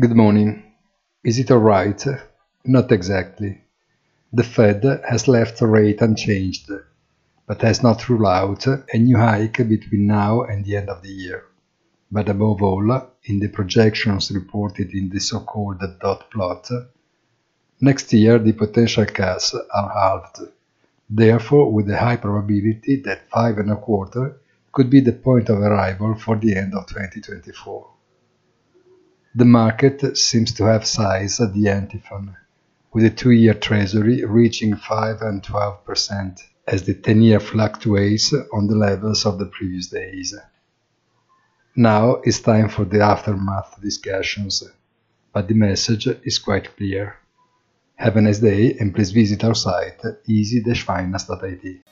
Good morning. Is it alright? Not exactly. The Fed has left the rate unchanged, but has not ruled out a new hike between now and the end of the year. But above all, in the projections reported in the so-called dot plot, next year the potential cuts are halved, therefore with a high probability that five and a quarter could be the point of arrival for the end of 2024. The market seems to have sized at the antiphon, with the two-year Treasury reaching 5 and 12 percent as the 10-year fluctuates on the levels of the previous days. Now it's time for the aftermath discussions, but the message is quite clear. Have a nice day and please visit our site easy-finance.it.